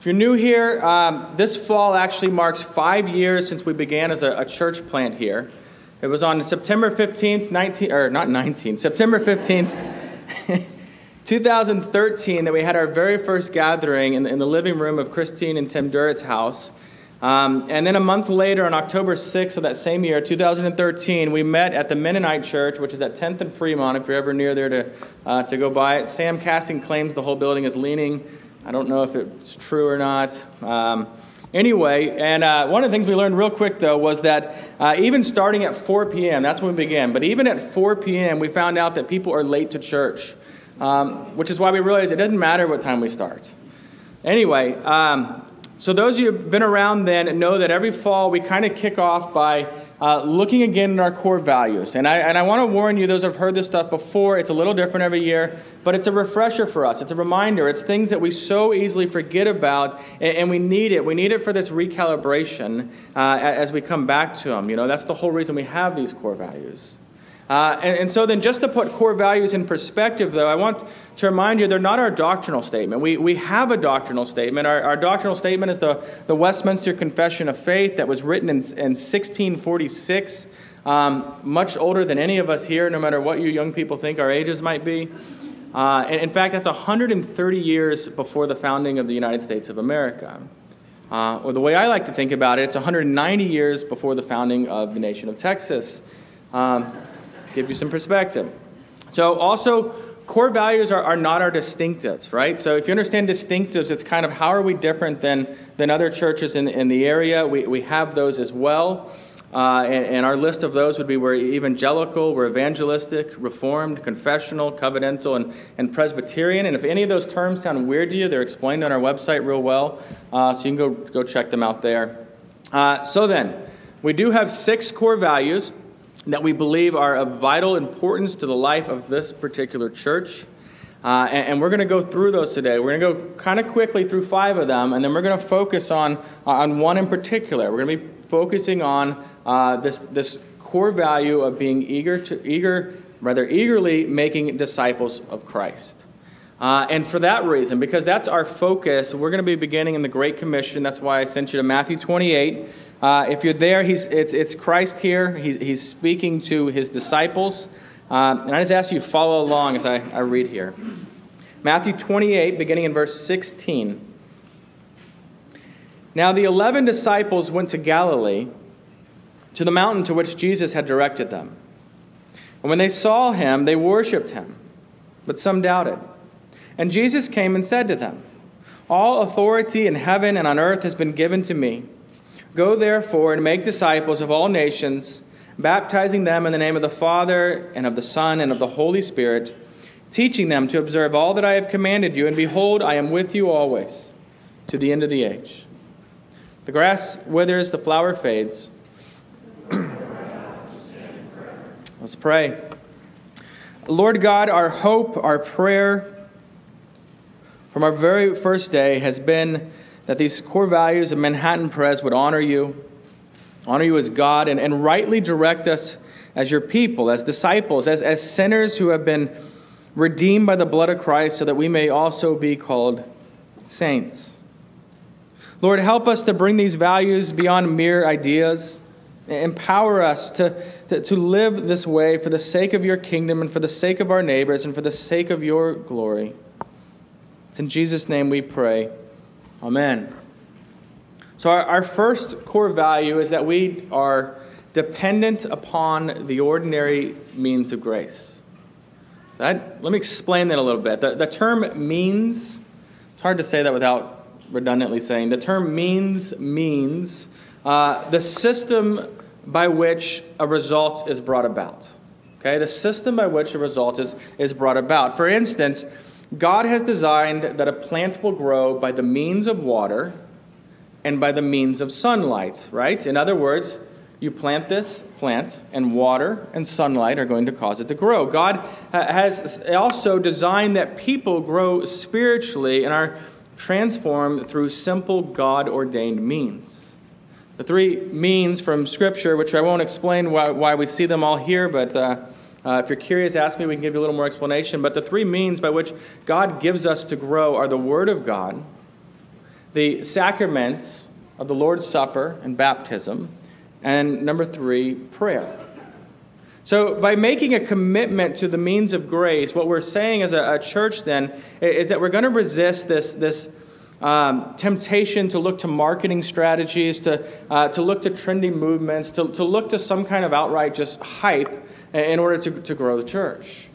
If you're new here, um, this fall actually marks five years since we began as a, a, church plant here. It was on September 15th, 19, or not 19, September 15th, 2013, that we had our very first gathering in, in the living room of Christine and Tim Durrett's house. Um, and then a month later, on October 6th of that same year, 2013, we met at the Mennonite Church, which is at 10th and Fremont, if you're ever near there to, uh, to go by it. Sam Casting claims the whole building is leaning I don't know if it's true or not. Um, anyway, and uh, one of the things we learned real quick, though, was that uh, even starting at 4 p.m., that's when we began, but even at 4 p.m., we found out that people are late to church, um, which is why we realized it doesn't matter what time we start. Anyway, um, so those of you who've been around then know that every fall we kind of kick off by uh, looking again at our core values. And I, and I want to warn you, those have heard this stuff before, it's a little different every year, but it's a refresher for us. It's a reminder. It's things that we so easily forget about, and, and we need it. We need it for this recalibration uh, as we come back to them. You know, that's the whole reason we have these core values. Uh, and, and, so, then, just to put core values in perspective, though, I want to remind you they're not our doctrinal statement. We, we have a doctrinal statement. Our, our doctrinal statement is the, the Westminster Confession of Faith that was written in, in 1646, um, much older than any of us here, no matter what you young people think our ages might be. Uh, and in fact, that's 130 years before the founding of the United States of America. Uh, or the way I like to think about it, it's 190 years before the founding of the nation of Texas. Um, give you some perspective. So, also, core values are, are not our distinctives, right? So, if you understand distinctives, it's kind of how are we different than, than other churches in, in the area? We, we have those as well. Uh, and, and, our list of those would be we're evangelical, we're evangelistic, reformed, confessional, covenantal, and, and Presbyterian. And if any of those terms sound weird to you, they're explained on our website real well. Uh, so you can go, go check them out there. Uh, so then, we do have six core values that we believe are of vital importance to the life of this particular church. Uh, and, and, we're going to go through those today. We're going to go kind of quickly through five of them, and then we're going to focus on, on one in particular. We're going to be focusing on uh, this, this core value of being eager to eager, rather eagerly making disciples of Christ. Uh, and for that reason, because that's our focus, we're going to be beginning in the Great Commission. That's why I sent you to Matthew 28. Uh, if you're there, it's, it's Christ here. He, he's speaking to his disciples. Um, and I just ask you to follow along as I, I read here. Matthew 28, beginning in verse 16. Now the eleven disciples went to Galilee, to the mountain to which Jesus had directed them. And when they saw him, they worshipped him, but some doubted. And Jesus came and said to them, All authority in heaven and on earth has been given to me. Go therefore and make disciples of all nations, baptizing them in the name of the Father, and of the Son, and of the Holy Spirit, teaching them to observe all that I have commanded you. And behold, I am with you always, to the end of the age. The grass withers, the flower fades. Let's pray. Lord God, our hope, our prayer from our very first day has been that these core values of Manhattan Pres would honor you, honor you as God, and, and rightly direct us as your people, as disciples, as, as sinners who have been redeemed by the blood of Christ, so that we may also be called saints. Lord, help us to bring these values beyond mere ideas. Empower us to, to, to live this way for the sake of your kingdom and for the sake of our neighbors and for the sake of your glory. It's in Jesus' name we pray. Amen. So, our, our first core value is that we are dependent upon the ordinary means of grace. That, let me explain that a little bit. The, the term means, it's hard to say that without redundantly saying, the term means means uh, the system by which a result is brought about. Okay, the system by which a result is, is brought about. For instance, God has designed that a plant will grow by the means of water and by the means of sunlight, right? In other words, you plant this plant, and water and sunlight are going to cause it to grow. God has also designed that people grow spiritually and are transformed through simple God ordained means. The three means from Scripture, which I won't explain why, why we see them all here, but. Uh, uh, if you're curious, ask me. We can give you a little more explanation. But the three means by which God gives us to grow are the Word of God, the sacraments of the Lord's Supper and baptism, and number three, prayer. So, by making a commitment to the means of grace, what we're saying as a, a church then is that we're going to resist this, this um, temptation to look to marketing strategies, to, uh, to look to trendy movements, to, to look to some kind of outright just hype in order to, to grow the church.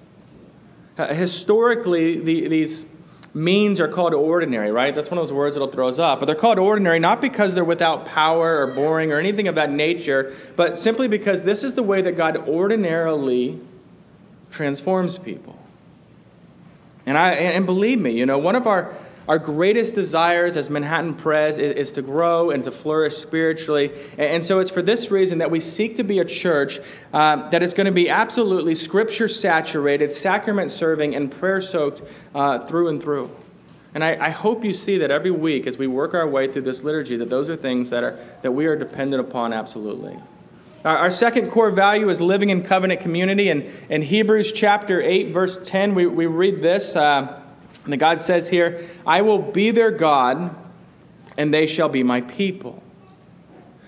Uh, historically, the, these means are called ordinary, right? That's one of those words that'll throw us up. But they're called ordinary not because they're without power or boring or anything of that nature, but simply because this is the way that God ordinarily transforms people. And I and believe me, you know, one of our our greatest desires as Manhattan Pres is, is, to grow and to flourish spiritually. And, and, so it's for this reason that we seek to be a church uh, that is going to be absolutely scripture saturated, sacrament serving, and prayer soaked uh, through and through. And I, I, hope you see that every week as we work our way through this liturgy, that those are things that, are, that we are dependent upon absolutely. Our, our second core value is living in covenant community. And in Hebrews chapter 8, verse 10, we, we read this. Uh, and God says here, I will be their God, and they shall be my people.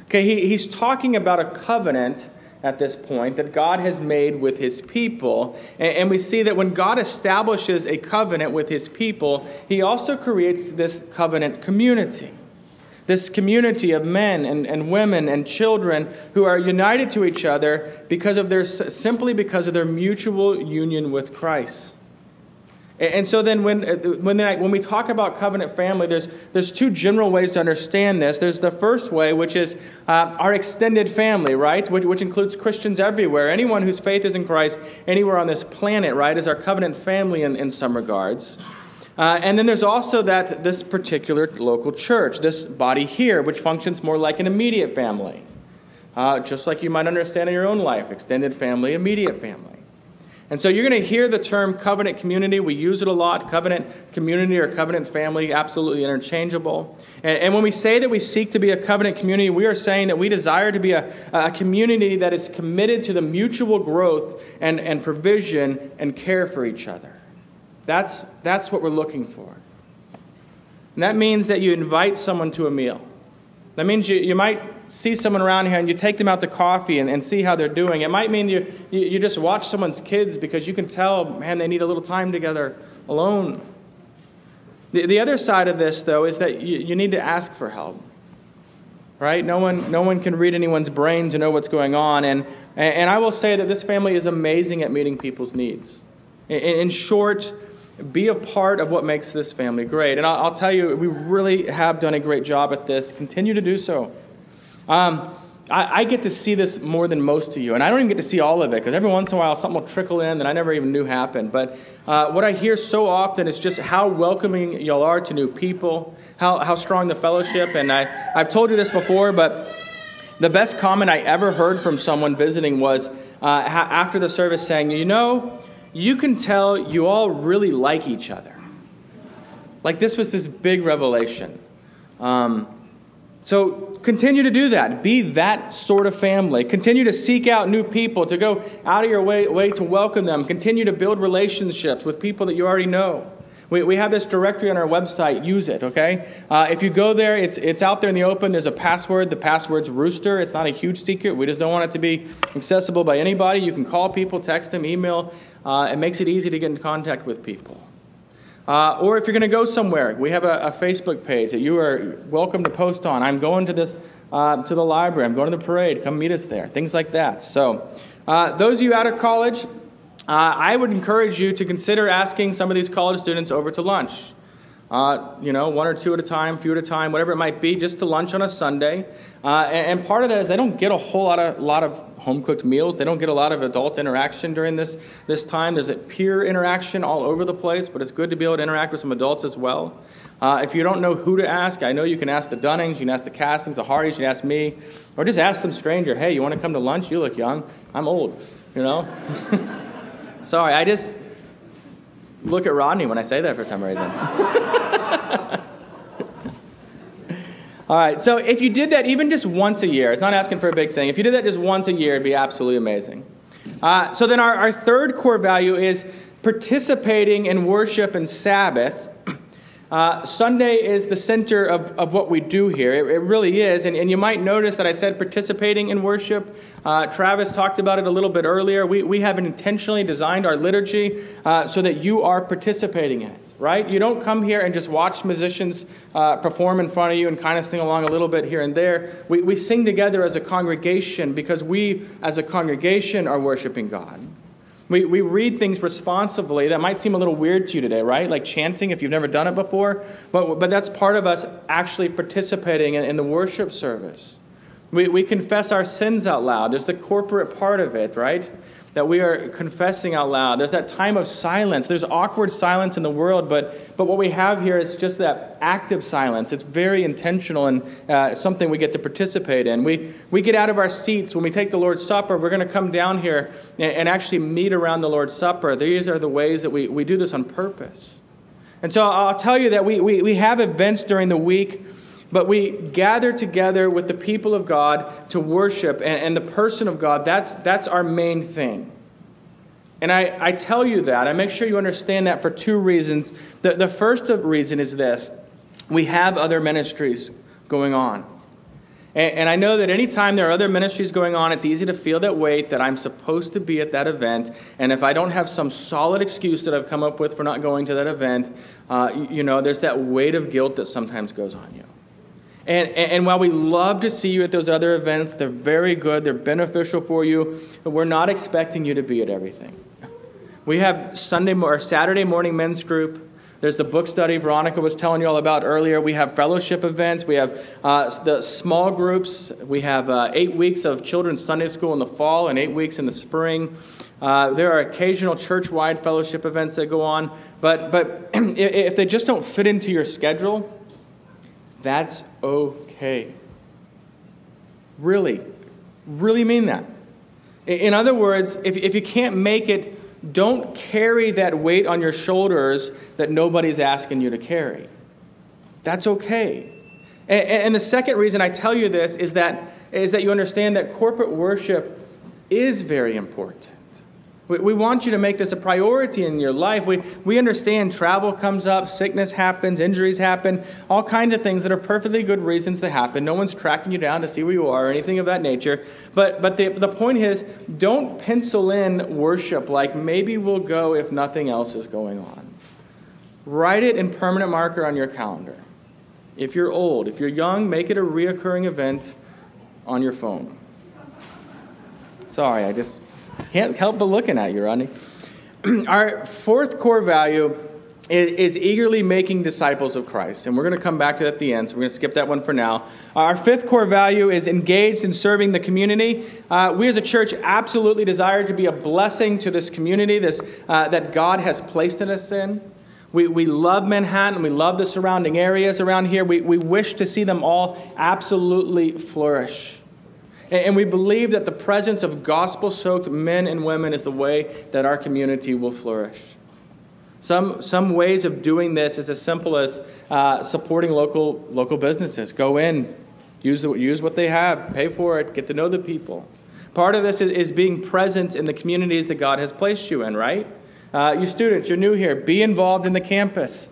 Okay, he, he's talking about a covenant at this point that God has made with his people. And, and, we see that when God establishes a covenant with his people, he also creates this covenant community. This community of men and, and women and children who are united to each other because of their, simply because of their mutual union with Christ. And so then when, uh, when, when we talk about covenant family, there's, there's two general ways to understand this. There's the first way, which is uh, our extended family, right? Which, which includes Christians everywhere. Anyone whose faith is in Christ anywhere on this planet, right, is our covenant family in, in some regards. Uh, and then there's also that this particular local church, this body here, which functions more like an immediate family. Uh, just like you might understand in your own life extended family, immediate family. And so you're going to hear the term covenant community. We use it a lot. Covenant community or covenant family, absolutely interchangeable. And, and, when we say that we seek to be a covenant community, we are saying that we desire to be a, a community that is committed to the mutual growth and, and provision and care for each other. That's, that's what we're looking for. And that means that you invite someone to a meal. That means you, you might see someone around here and you take them out to coffee and, and see how they're doing. It might mean you, you, you just watch someone's kids because you can tell, man, they need a little time together alone. The, the other side of this, though, is that you, you need to ask for help. Right? No one, no one can read anyone's brain to know what's going on. And, and I will say that this family is amazing at meeting people's needs. In, in short, be a part of what makes this family great. And I'll, I'll, tell you, we really have done a great job at this. Continue to do so. Um, I, I, get to see this more than most of you, and I don't even get to see all of it because every once in a while something will trickle in that I never even knew happened. But uh, what I hear so often is just how welcoming y'all are to new people, how, how strong the fellowship. And I, I've told you this before, but the best comment I ever heard from someone visiting was uh, after the service saying, You know, you can tell you all really like each other. Like this was this big revelation. Um, so continue to do that. Be that sort of family. Continue to seek out new people, to go out of your way, way to welcome them. Continue to build relationships with people that you already know. We, we have this directory on our website. Use it, okay? Uh, if you go there, it's, it's out there in the open. There's a password. The password's Rooster. It's not a huge secret. We just don't want it to be accessible by anybody. You can call people, text them, email. Uh, it makes it easy to get in contact with people. Uh, or if you're going to go somewhere, we have a, a, Facebook page that you are welcome to post on. I'm going to this uh, to the library. I'm going to the parade. Come meet us there. Things like that. So, uh, those of you out of college, uh, I would encourage you to consider asking some of these college students over to lunch. Uh, you know, one or two at a time, few at a time, whatever it might be, just to lunch on a Sunday. Uh, and, and, part of that is they don't get a whole lot of lot of home cooked meals. They don't get a lot of adult interaction during this this time. There's a peer interaction all over the place, but it's good to be able to interact with some adults as well. Uh, if you don't know who to ask, I know you can ask the Dunnings, you can ask the Castings, the Hardys, you can ask me, or just ask some stranger. Hey, you want to come to lunch? You look young. I'm old. You know. Sorry, I just look at Rodney when I say that for some reason. All right, so if you did that even just once a year, it's not asking for a big thing. If you did that just once a year, it'd be absolutely amazing. Uh, so then our, our third core value is participating in worship and Sabbath Uh, Sunday is the center of, of what we do here. It, it really is. And, and you might notice that I said participating in worship. Uh, Travis talked about it a little bit earlier. We, we have intentionally designed our liturgy uh, so that you are participating in it, right? You don't come here and just watch musicians uh, perform in front of you and kind of sing along a little bit here and there. We, we sing together as a congregation because we, as a congregation, are worshiping God. We, we read things responsively. That might seem a little weird to you today, right? Like chanting if you've never done it before. But, but that's part of us actually participating in, in the worship service. We, we confess our sins out loud. There's the corporate part of it, right? That we are confessing out loud. There's that time of silence. There's awkward silence in the world, but, but what we have here is just that active silence. It's very intentional and uh, something we get to participate in. We, we get out of our seats when we take the Lord's Supper. We're going to come down here and, and actually meet around the Lord's Supper. These are the ways that we, we do this on purpose. And so I'll tell you that we, we, we have events during the week but we gather together with the people of God to worship and, and, the person of God. That's, that's our main thing. And I, I tell you that, I make sure you understand that for two reasons. The, the first reason is this we have other ministries going on. And, and I know that anytime there are other ministries going on, it's easy to feel that weight that I'm supposed to be at that event. And if I don't have some solid excuse that I've come up with for not going to that event, uh, you, you know, there's that weight of guilt that sometimes goes on you. And, and, while we love to see you at those other events, they're very good, they're beneficial for you, but we're not expecting you to be at everything. We have Sunday or Saturday morning men's group. There's the book study Veronica was telling you all about earlier. We have fellowship events. We have uh, the small groups. We have uh, eight weeks of children's Sunday school in the fall and eight weeks in the spring. Uh, there are occasional church wide fellowship events that go on. But, but if they just don't fit into your schedule, that's okay. Really, really mean that. In other words, if, if you can't make it, don't carry that weight on your shoulders that nobody's asking you to carry. That's okay. And, and the second reason I tell you this is that, is that you understand that corporate worship is very important. We, we want you to make this a priority in your life. We, we understand travel comes up, sickness happens, injuries happen, all kinds of things that are perfectly good reasons to happen. No one's tracking you down to see where you are or anything of that nature. But, but the, the point is, don't pencil in worship like maybe we'll go if nothing else is going on. Write it in permanent marker on your calendar. If you're old, if you're young, make it a reoccurring event on your phone. Sorry, I just can't help but looking at you, Rodney. Our fourth core value is, is, eagerly making disciples of Christ. And we're going to come back to that at the end, so we're going to skip that one for now. Our fifth core value is engaged in serving the community. Uh, we as a church absolutely desire to be a blessing to this community this, uh, that God has placed in us in. We, we love Manhattan. We love the surrounding areas around here. We, we wish to see them all absolutely flourish. And we believe that the presence of gospel soaked men and women is the way that our community will flourish. Some, some ways of doing this is as simple as uh, supporting local, local businesses. Go in, use, the, use what they have, pay for it, get to know the people. Part of this is, is being present in the communities that God has placed you in, right? Uh, you students, you're new here, be involved in the campus.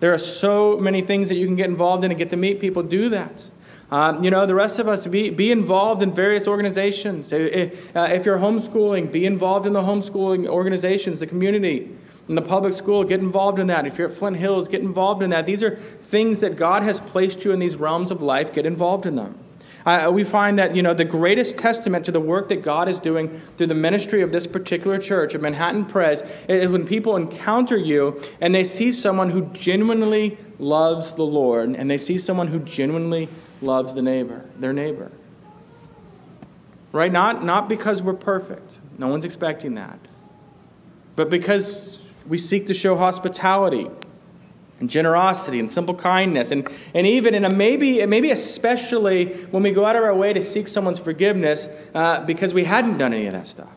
There are so many things that you can get involved in and get to meet people. Do that. Um, you know, the rest of us, be, be involved in various organizations. If, uh, if you're homeschooling, be involved in the homeschooling organizations, the community, in the public school, get involved in that. If you're at Flint Hills, get involved in that. These are things that God has placed you in these realms of life. Get involved in them. Uh, we find that you know the greatest testament to the work that God is doing through the ministry of this particular church of Manhattan Pres is when people encounter you and they see someone who genuinely loves the Lord and they see someone who genuinely loves the neighbor, their neighbor. Right? Not, not because we're perfect. No one's expecting that. But because we seek to show hospitality and generosity and simple kindness. And, and even, and maybe, maybe especially when we go out of our way to seek someone's forgiveness uh, because we hadn't done any of that stuff.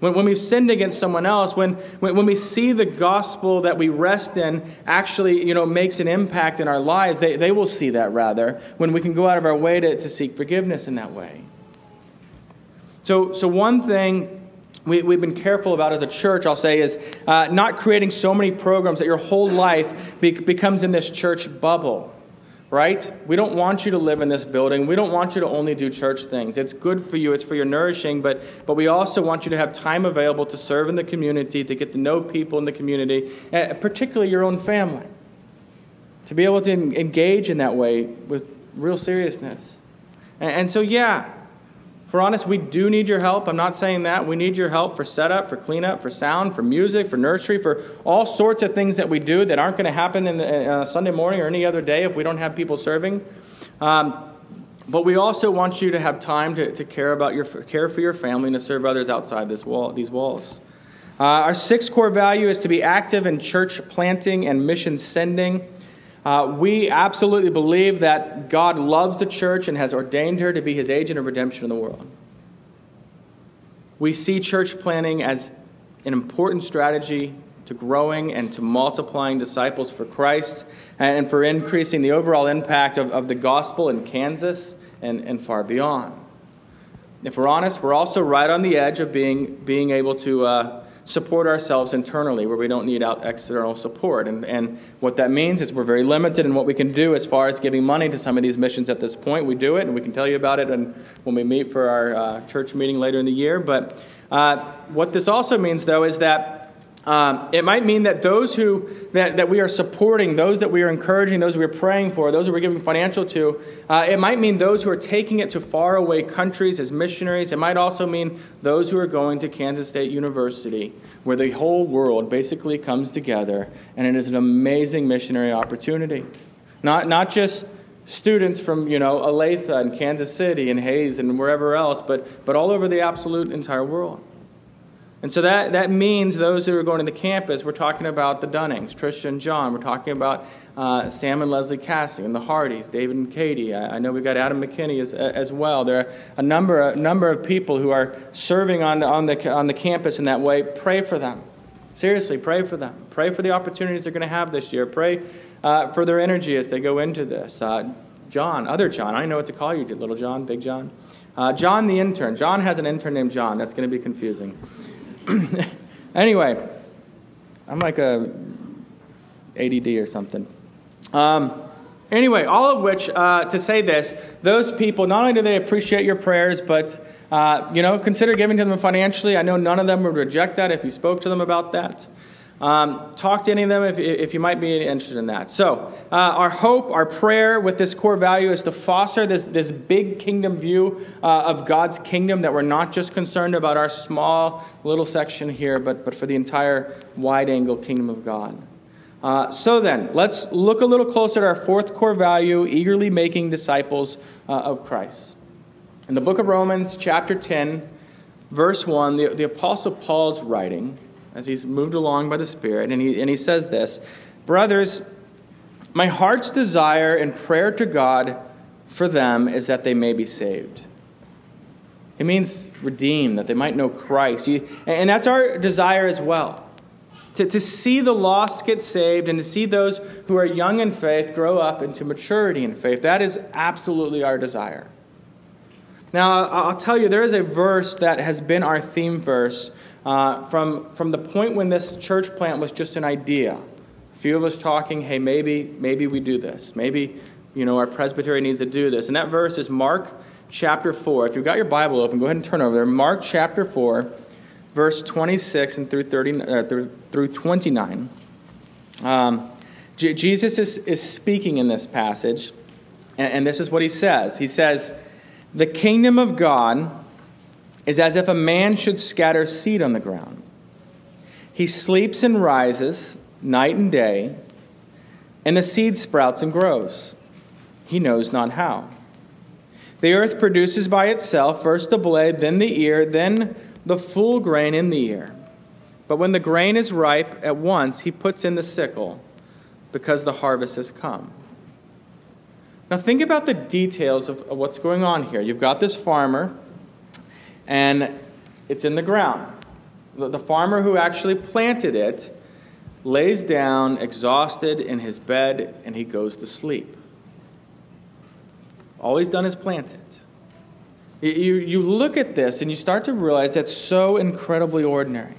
When, when we've sinned against someone else, when, when, when we see the gospel that we rest in actually you know, makes an impact in our lives, they, they will see that rather, when we can go out of our way to, to seek forgiveness in that way. So, so one thing we, we've been careful about as a church, I'll say, is uh, not creating so many programs that your whole life be- becomes in this church bubble, right? We don't want you to live in this building. We don't want you to only do church things. It's good for you, it's for your nourishing, but, but we also want you to have time available to serve in the community, to get to know people in the community, uh, particularly your own family, to be able to engage in that way with real seriousness. and, and so, yeah, for honest, we do need your help. I'm not saying that. We need your help for setup, for cleanup, for sound, for music, for nursery, for all sorts of things that we do that aren't going to happen in the, uh, Sunday morning or any other day if we don't have people serving. Um, but we also want you to have time to, to care about your care for your family and to serve others outside this wall, these walls. Uh, our sixth core value is to be active in church planting and mission sending. Uh, we absolutely believe that God loves the church and has ordained her to be his agent of redemption in the world. We see church planting as an important strategy to growing and to multiplying disciples for Christ and for increasing the overall impact of, of the gospel in Kansas and, and far beyond. If we're honest, we're also right on the edge of being, being able to. Uh, support ourselves internally where we don't need out external support. And, and what that means is we're very limited in what we can do as far as giving money to some of these missions at this point. We do it, and we can tell you about it and when we meet for our uh, church meeting later in the year. But uh, what this also means, though, is that um, it might mean that those who that, that we are supporting, those that we are encouraging, those we are praying for, those we're giving financial to, uh, it might mean those who are taking it to faraway countries as missionaries. It might also mean those who are going to Kansas State University, where the whole world basically comes together, and it is an amazing missionary opportunity. Not not just students from you know Olathe and Kansas City and Hays and wherever else, but but all over the absolute entire world. And so that, that means those who are going to the campus, we're talking about the Dunnings, Trisha and John. We're talking about uh, Sam and Leslie Cassie and the Hardys, David and Katie. I, I, know we've got Adam McKinney as, as well. There are a number, a number of people who are serving on the, on, the, on the campus in that way. Pray for them. Seriously, pray for them. Pray for the opportunities they're going to have this year. Pray uh, for their energy as they go into this. Uh, John, other John, I know what to call you, little John, big John. Uh, John the intern. John has an intern named John. That's going to be confusing. anyway, I'm like a ADD or something. Um, anyway, all of which uh, to say this, those people not only do they appreciate your prayers, but uh, you know consider giving to them financially. I know none of them would reject that if you spoke to them about that. Um, talk to any of them if, if you might be interested in that. So, uh, our hope, our prayer with this core value is to foster this, this big kingdom view uh, of God's kingdom that we're not just concerned about our small little section here, but, but for the entire wide angle kingdom of God. Uh, so then, let's look a little closer at our fourth core value eagerly making disciples uh, of Christ. In the book of Romans, chapter 10, verse 1, the, the Apostle Paul's writing as he's moved along by the Spirit. And he, and he says this Brothers, my heart's desire and prayer to God for them is that they may be saved. It means redeemed, that they might know Christ. And that's our desire as well. To, to see the lost get saved and to see those who are young in faith grow up into maturity in faith. That is absolutely our desire. Now, I'll tell you, there is a verse that has been our theme verse uh, from, from the point when this church plant was just an idea. A few of us talking, hey, maybe, maybe we do this. Maybe, you know, our presbytery needs to do this. And that verse is Mark chapter 4. If you've got your Bible open, go ahead and turn over there. Mark chapter 4, verse 26 and through, 30, uh, through, through 29. Um, J- Jesus is, is speaking in this passage, and, and this is what he says. He says, The kingdom of God is as if a man should scatter seed on the ground. He sleeps and rises night and day, and the seed sprouts and grows. He knows not how. The earth produces by itself first the blade, then the ear, then the full grain in the ear. But when the grain is ripe, at once he puts in the sickle, because the harvest has come. Now, think about the details of, what's going on here. You've got this farmer and it's in the ground. The farmer who actually planted it lays down exhausted in his bed and he goes to sleep. All he's done is plant it. You, you look at this and you start to realize that's so incredibly ordinary.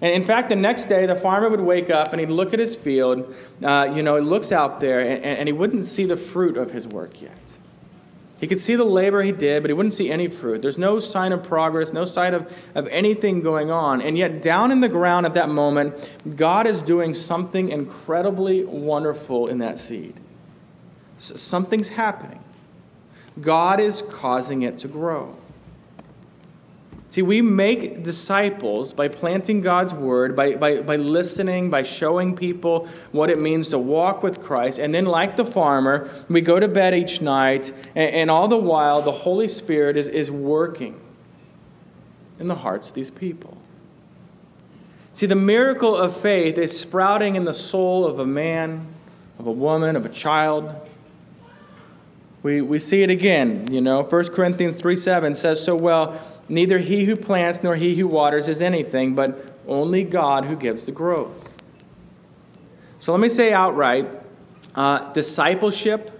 And in fact, the next day, the farmer would wake up and he'd look at his field. Uh, you know, he looks out there and, and he wouldn't see the fruit of his work yet. He could see the labor he did, but he wouldn't see any fruit. There's no sign of progress, no sign of, of anything going on. And yet, down in the ground at that moment, God is doing something incredibly wonderful in that seed. Something's happening. God is causing it to grow. See, we make disciples by planting God's word, by, by, by listening, by showing people what it means to walk with Christ. And then, like the farmer, we go to bed each night, and, and all the while, the Holy Spirit is, is working in the hearts of these people. See, the miracle of faith is sprouting in the soul of a man, of a woman, of a child. We, we see it again, you know. 1 Corinthians 3 7 says so well Neither he who plants nor he who waters is anything, but only God who gives the growth. So let me say outright uh, discipleship.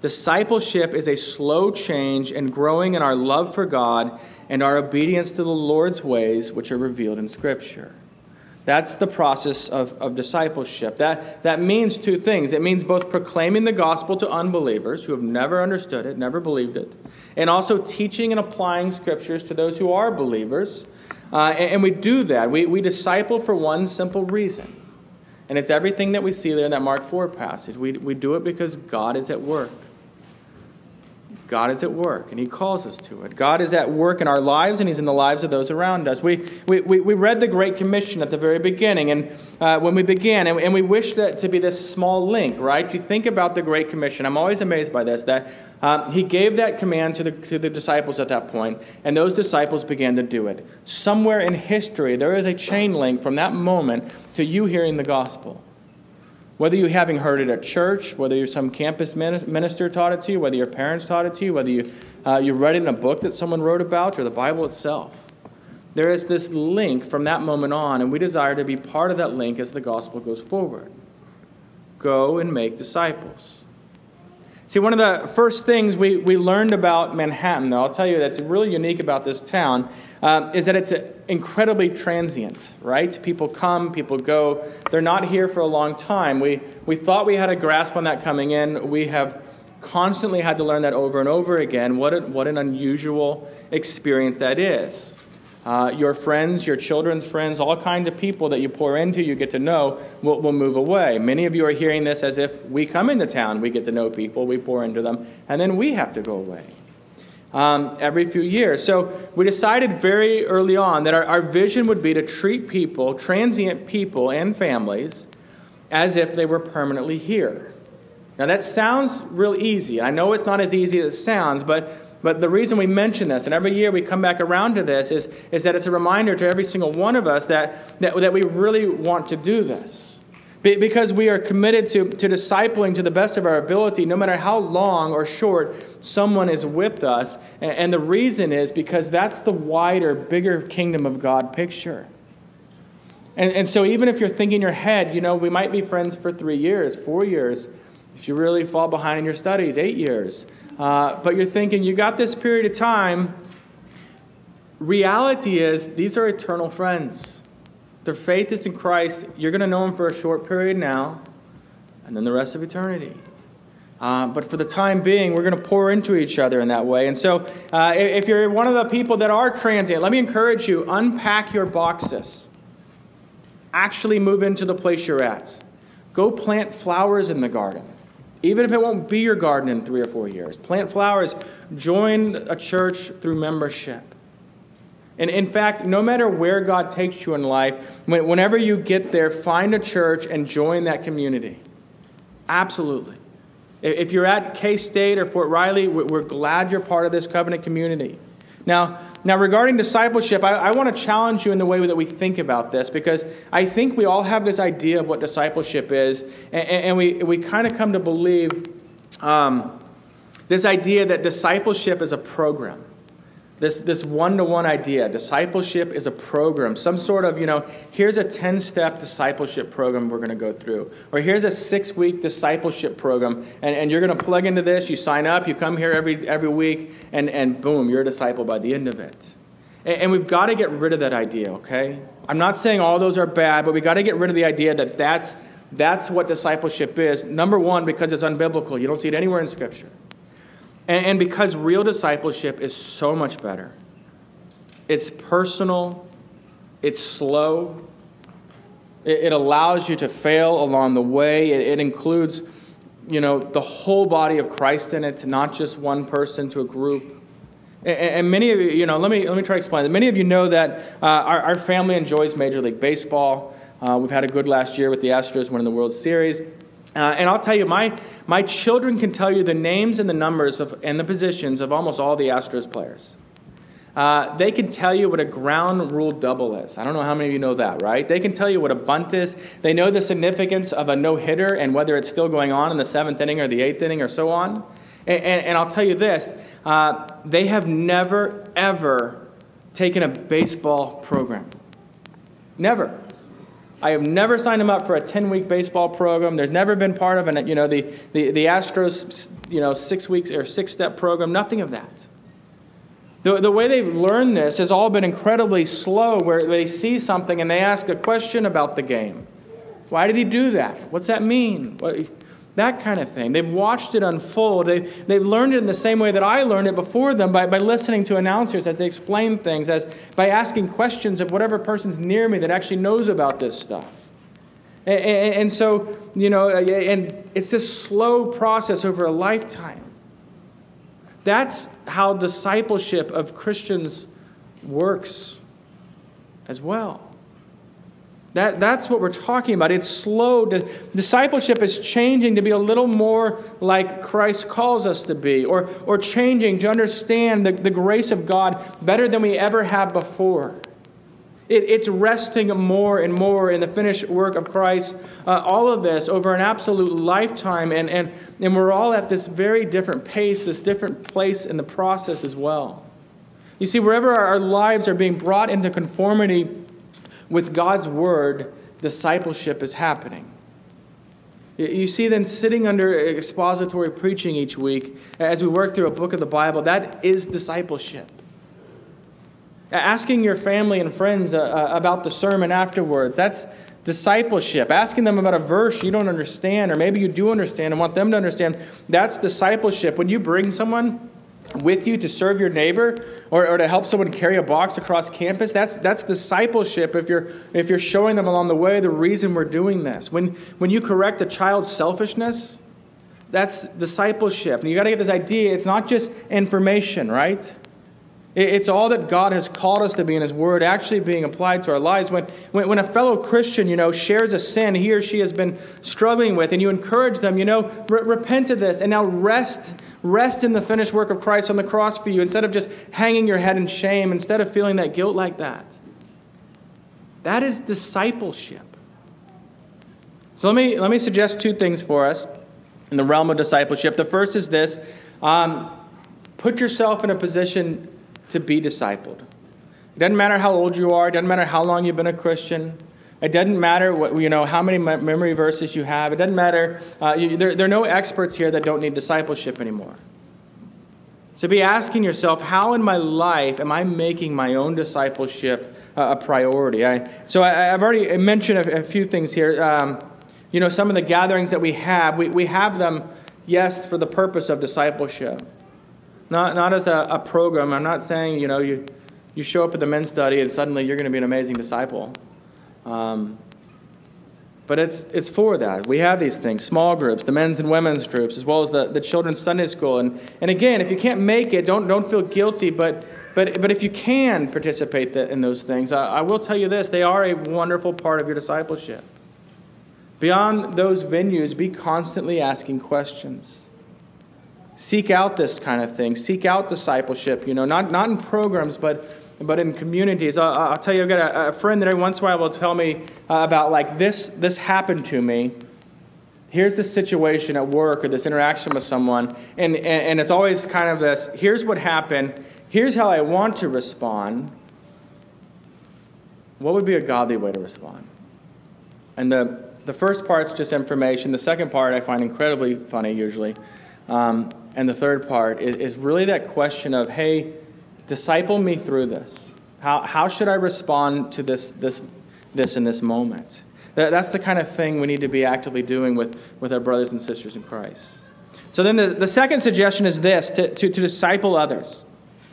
Discipleship is a slow change and growing in our love for God and our obedience to the Lord's ways, which are revealed in Scripture. That's the process of, of discipleship. That, that means two things. It means both proclaiming the gospel to unbelievers who have never understood it, never believed it, and also teaching and applying scriptures to those who are believers. Uh, and, and, we do that. We, we disciple for one simple reason. And it's everything that we see there in that Mark 4 passage. We, we do it because God is at work. God is at work, and He calls us to it. God is at work in our lives, and He's in the lives of those around us. We, we, we we read the Great Commission at the very beginning, and uh, when we began, and, and we wish that to be this small link, right? You think about the Great Commission. I'm always amazed by this, that um, He gave that command to the, to the disciples at that point, and those disciples began to do it. Somewhere in history, there is a chain link from that moment to you hearing the gospel. Whether you having heard it at church, whether you're some campus minister taught it to you, whether your parents taught it to you, whether you, uh, you read it in a book that someone wrote about, or the Bible itself. There is this link from that moment on, and we desire to be part of that link as the gospel goes forward. Go and make disciples. See, one of the first things we, we learned about Manhattan, though, I'll tell you that's really unique about this town, um, is that it's incredibly transient, right? People come, people go. They're not here for a long time. We, we thought we had a grasp on that coming in. We have constantly had to learn that over and over again. What, a, what an unusual experience that is. Uh, your friends, your children's friends, all kinds of people that you pour into, you get to know, will, will move away. Many of you are hearing this as if we come into town, we get to know people, we pour into them, and then we have to go away um, every few years. So we decided very early on that our, our vision would be to treat people, transient people and families, as if they were permanently here. Now that sounds real easy. I know it's not as easy as it sounds, but but the reason we mention this, and every year we come back around to this, is, is that it's a reminder to every single one of us that, that, that we really want to do this. Because we are committed to, to discipling to the best of our ability, no matter how long or short someone is with us. And the reason is because that's the wider, bigger kingdom of God picture. And, and so, even if you're thinking in your head, you know, we might be friends for three years, four years, if you really fall behind in your studies, eight years. Uh, but you're thinking, you got this period of time. Reality is, these are eternal friends their faith is in Christ, you're going to know them for a short period now, and then the rest of eternity. Uh, but for the time being, we're going to pour into each other in that way. And so, uh, if you're one of the people that are transient, let me encourage you unpack your boxes. Actually, move into the place you're at. Go plant flowers in the garden, even if it won't be your garden in three or four years. Plant flowers. Join a church through membership. And in fact, no matter where God takes you in life, whenever you get there, find a church and join that community. Absolutely. If you're at K State or Fort Riley, we're glad you're part of this covenant community. Now, now regarding discipleship, I, I want to challenge you in the way that we think about this because I think we all have this idea of what discipleship is, and, and we, we kind of come to believe um, this idea that discipleship is a program This, this one-to-one idea. Discipleship is a program, some sort of, you know, here's a 10-step discipleship program we're going to go through. Or here's a six-week discipleship program, and, and you're going to plug into this, you sign up, you come here every, every week, and, and boom, you're a disciple by the end of it. And, and we've got to get rid of that idea, okay? I'm not saying all those are bad, but we've got to get rid of the idea that that's, that's what discipleship is. Number one, because it's unbiblical. You don't see it anywhere in Scripture. And, and because real discipleship is so much better, it's personal, it's slow, it, it allows you to fail along the way, it, it includes you know the whole body of Christ in it, not just one person to a group. And, many of you, you know, let me, let me try to explain. Many of you know that uh, our, our family enjoys Major League Baseball. Uh, we've had a good last year with the Astros winning the World Series. Uh, and I'll tell you, my, my children can tell you the names and the numbers of, and the positions of almost all the Astros players. Uh, they can tell you what a ground rule double is. I don't know how many of you know that, right? They can tell you what a bunt is. They know the significance of a no hitter and whether it's still going on in the seventh inning or the eighth inning or so on. And, and, and I'll tell you this uh, they have never, ever taken a baseball program. Never. I have never signed him up for a 10 week baseball program. There's never been part of an, you know, the, the, the Astros, you know, six weeks or six step program, nothing of that. The, the way they've learned this has all been incredibly slow, where they see something and they ask a question about the game. Why did he do that? What's that mean? What, that kind of thing. They've watched it unfold. They, they've learned it in the same way that I learned it before them by, by listening to announcers as they explain things, as by asking questions of whatever person's near me that actually knows about this stuff. And, and, and so, you know, and it's this slow process over a lifetime. That's how discipleship of Christians works as well. That, that's what we're talking about. It's slow. Discipleship is changing to be a little more like Christ calls us to be, or, or changing to understand the, the grace of God better than we ever have before. It, it's resting more and more in the finished work of Christ. Uh, all of this over an absolute lifetime, and, and, and we're all at this very different pace, this different place in the process as well. You see, wherever our lives are being brought into conformity with God's word, discipleship is happening. You see, then sitting under expository preaching each week as we work through a book of the Bible, that is discipleship. Asking your family and friends uh, uh, about the sermon afterwards, that's discipleship. Asking them about a verse you don't understand, or maybe you do understand and want them to understand, that's discipleship. When you bring someone with you to serve your neighbor or, or to help someone carry a box across campus that's, that's discipleship if you're, if you're showing them along the way the reason we're doing this. When, when you correct a child's selfishness that's discipleship. And you got to get this idea it's not just information right it's all that God has called us to be in His Word actually being applied to our lives. When, when, when, a fellow Christian, you know, shares a sin he or she has been struggling with, and you encourage them, you know, repent of this, and now rest, rest in the finished work of Christ on the cross for you, instead of just hanging your head in shame, instead of feeling that guilt like that. That is discipleship. So let me, let me suggest two things for us in the realm of discipleship. The first is this um, put yourself in a position to be discipled. It doesn't matter how old you are, it doesn't matter how long you've been a Christian. It doesn't matter what, you know, how many memory verses you have. It doesn't matter. Uh, you, there, there are no experts here that don't need discipleship anymore. So be asking yourself, how in my life am I making my own discipleship uh, a priority? I, so I, have already mentioned a, a, few things here. Um, you know, some of the gatherings that we have, we, we have them, yes, for the purpose of discipleship. Not, not as a, a program. I'm not saying, you know, you, you show up at the men's study and suddenly you're going to be an amazing disciple. Um, but it's, it's for that. We have these things small groups, the men's and women's groups, as well as the, the children's Sunday school. And, and again, if you can't make it, don't, don't feel guilty, but, but, but if you can participate in those things, I, I will tell you this they are a wonderful part of your discipleship. Beyond those venues, be constantly asking questions seek out this kind of thing. Seek out discipleship, you know, not, not in programs, but, but in communities. I'll, I'll tell you, I've got a, a, friend that every once in a while will tell me uh, about, like, this, this happened to me. Here's this situation at work or this interaction with someone, and, and, and it's always kind of this here's what happened, here's how I want to respond, what would be a godly way to respond? And the, the first part's just information. The second part I find incredibly funny, usually. Um, and the third part is, is really that question of, hey, disciple me through this. How, how should I respond to this, this, this in this moment? That, that's the kind of thing we need to be actively doing with, with our brothers and sisters in Christ. So then the, the second suggestion is this to, to, to disciple others.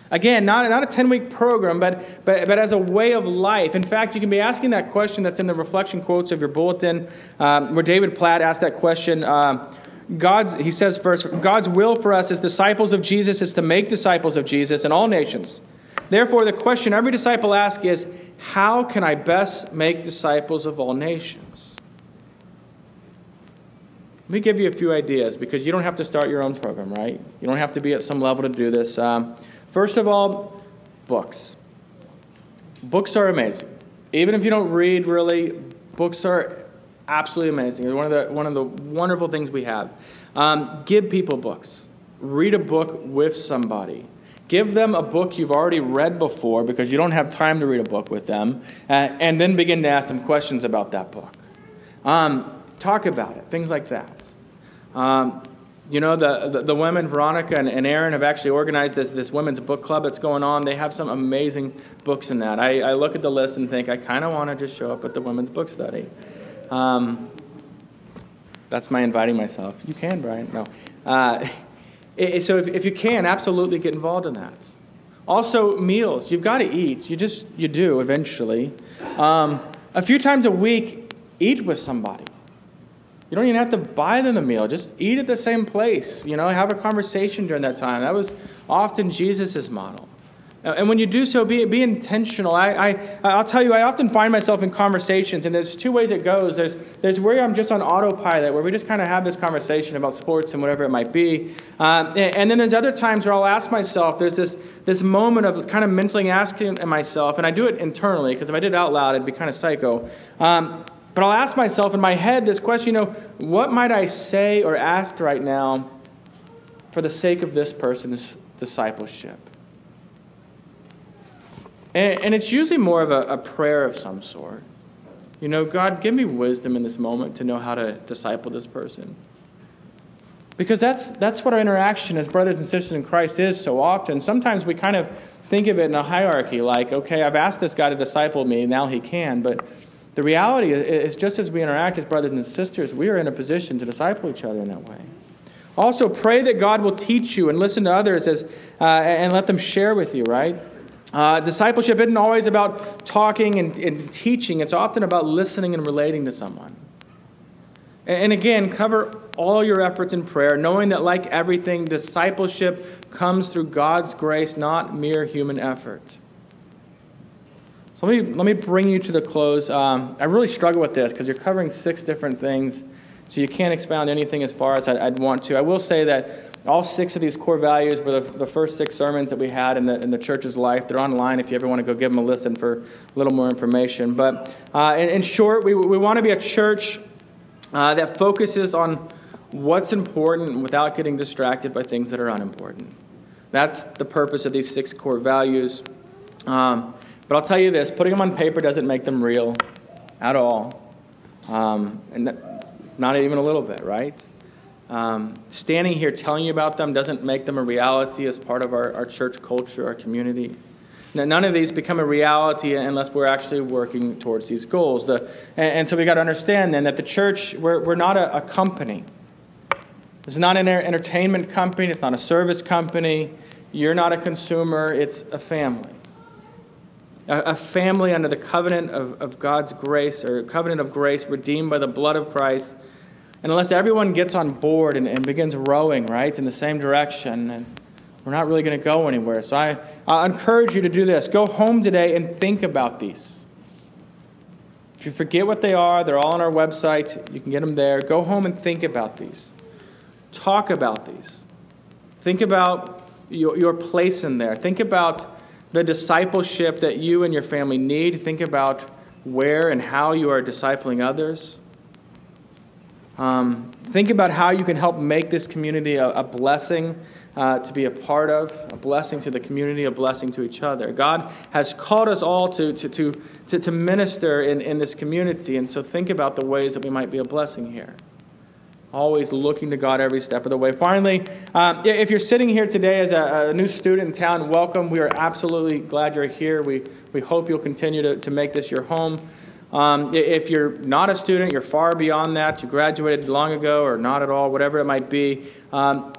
Again, not, not a 10 week program, but, but, but as a way of life. In fact, you can be asking that question that's in the reflection quotes of your bulletin, um, where David Platt asked that question. Uh, God's, he says first, God's will for us as disciples of Jesus is to make disciples of Jesus in all nations. Therefore, the question every disciple asks is, How can I best make disciples of all nations? Let me give you a few ideas because you don't have to start your own program, right? You don't have to be at some level to do this. Um, First of all, books. Books are amazing. Even if you don't read really, books are absolutely amazing. It's one of the, one of the wonderful things we have. Um, give people books. Read a book with somebody. Give them a book you've already read before because you don't have time to read a book with them, uh, and then begin to ask them questions about that book. Um, talk about it, things like that. Um, you know, the, the, the, women, Veronica and, and Aaron, have actually organized this, this women's book club that's going on. They have some amazing books in that. I, I look at the list and think, I kind of want to just show up at the women's book study. Um, that's my inviting myself. You can, Brian. No. Uh, so if, if you can, absolutely get involved in that. Also, meals. You've got to eat. You just, you do eventually. Um, a few times a week, eat with somebody. You don't even have to buy them a meal. Just eat at the same place. You know, have a conversation during that time. That was often Jesus' model. And when you do so, be, be intentional. I, I, I'll tell you, I often find myself in conversations, and there's two ways it goes. There's, there's where I'm just on autopilot, where we just kind of have this conversation about sports and whatever it might be. Um, and, and, then there's other times where I'll ask myself, there's this, this moment of kind of mentally asking myself, and I do it internally, because if I did it out loud, it'd be kind of psycho. Um, but I'll ask myself in my head this question you know, what might I say or ask right now for the sake of this person's discipleship? And, and it's usually more of a, a prayer of some sort. You know, God, give me wisdom in this moment to know how to disciple this person. Because that's, that's what our interaction as brothers and sisters in Christ is so often. Sometimes we kind of think of it in a hierarchy like, okay, I've asked this guy to disciple me, now he can. But the reality is, just as we interact as brothers and sisters, we are in a position to disciple each other in that way. Also, pray that God will teach you and listen to others as, uh, and let them share with you, right? Uh, discipleship isn't always about talking and, and, teaching, it's often about listening and relating to someone. And, and again, cover all your efforts in prayer, knowing that, like everything, discipleship comes through God's grace, not mere human effort. So let me, let me bring you to the close. Um, I really struggle with this because you're covering six different things, so you can't expound anything as far as I'd, I'd, want to. I will say that all six of these core values were the, the first six sermons that we had in the, in the church's life. They're online if you ever want to go give them a listen for a little more information. But uh, in, in, short, we, we want to be a church uh, that focuses on what's important without getting distracted by things that are unimportant. That's the purpose of these six core values. Um, but I'll tell you this putting them on paper doesn't make them real at all. Um, and not even a little bit, right? Um, standing here telling you about them doesn't make them a reality as part of our, our church culture, our community. Now, none of these become a reality unless we're actually working towards these goals. The, and, and, so we got to understand then that the church, we're, we're not a, a company. It's not an entertainment company, it's not a service company. You're not a consumer, it's a family a family under the covenant of, of God's grace or covenant of grace redeemed by the blood of Christ. And unless everyone gets on board and, and begins rowing, right, in the same direction, we're not really going to go anywhere. So I, I encourage you to do this. Go home today and think about these. If you forget what they are, they're all on our website. You can get them there. Go home and think about these. Talk about these. Think about your, your place in there. Think about the discipleship that you and your family need. Think about where and how you are discipling others. Um, think about how you can help make this community a, a blessing uh, to be a part of, a blessing to the community, a blessing to each other. God has called us all to, to, to, to, minister in, in this community, and so think about the ways that we might be a blessing here always looking to God every step of the way. Finally, um, if you're sitting here today as a, a, new student in town, welcome. We are absolutely glad you're here. We, we hope you'll continue to, to make this your home. Um, if you're not a student, you're far beyond that, you graduated long ago or not at all, whatever it might be, um,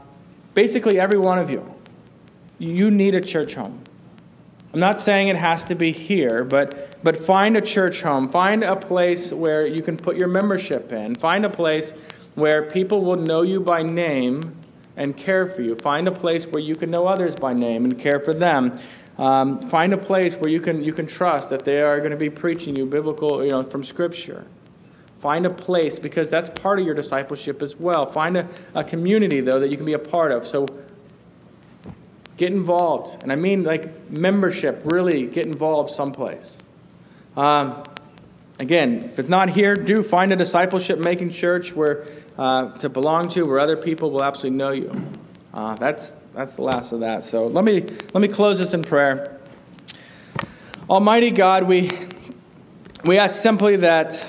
basically every one of you, you need a church home. I'm not saying it has to be here, but, but find a church home. Find a place where you can put your membership in. Find a place where people will know you by name and care for you. Find a place where you can know others by name and care for them. Um, find a place where you can, you can trust that they are going to be preaching you biblical, you know, from Scripture. Find a place because that's part of your discipleship as well. Find a, a community, though, that you can be a part of. So get involved. And I mean like membership, really get involved someplace. Um, again, if it's not here, do find a discipleship making church where uh, to belong to where other people will absolutely know you. Uh, that's, that's the last of that. So let me, let me close this in prayer. Almighty God, we, we ask simply that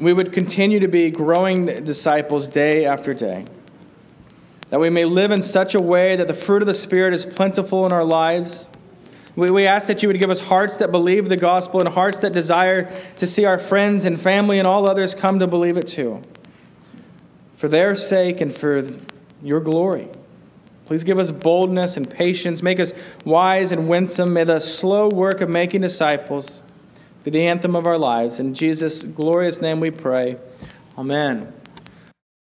we would continue to be growing disciples day after day. That we may live in such a way that the fruit of the Spirit is plentiful in our lives. We, we ask that you would give us hearts that believe the gospel and hearts that desire to see our friends and family and all others come to believe it too for their sake and for your glory. Please give us boldness and patience. Make us wise and winsome. May the slow work of making disciples be the anthem of our lives. In Jesus' glorious name we pray. Amen.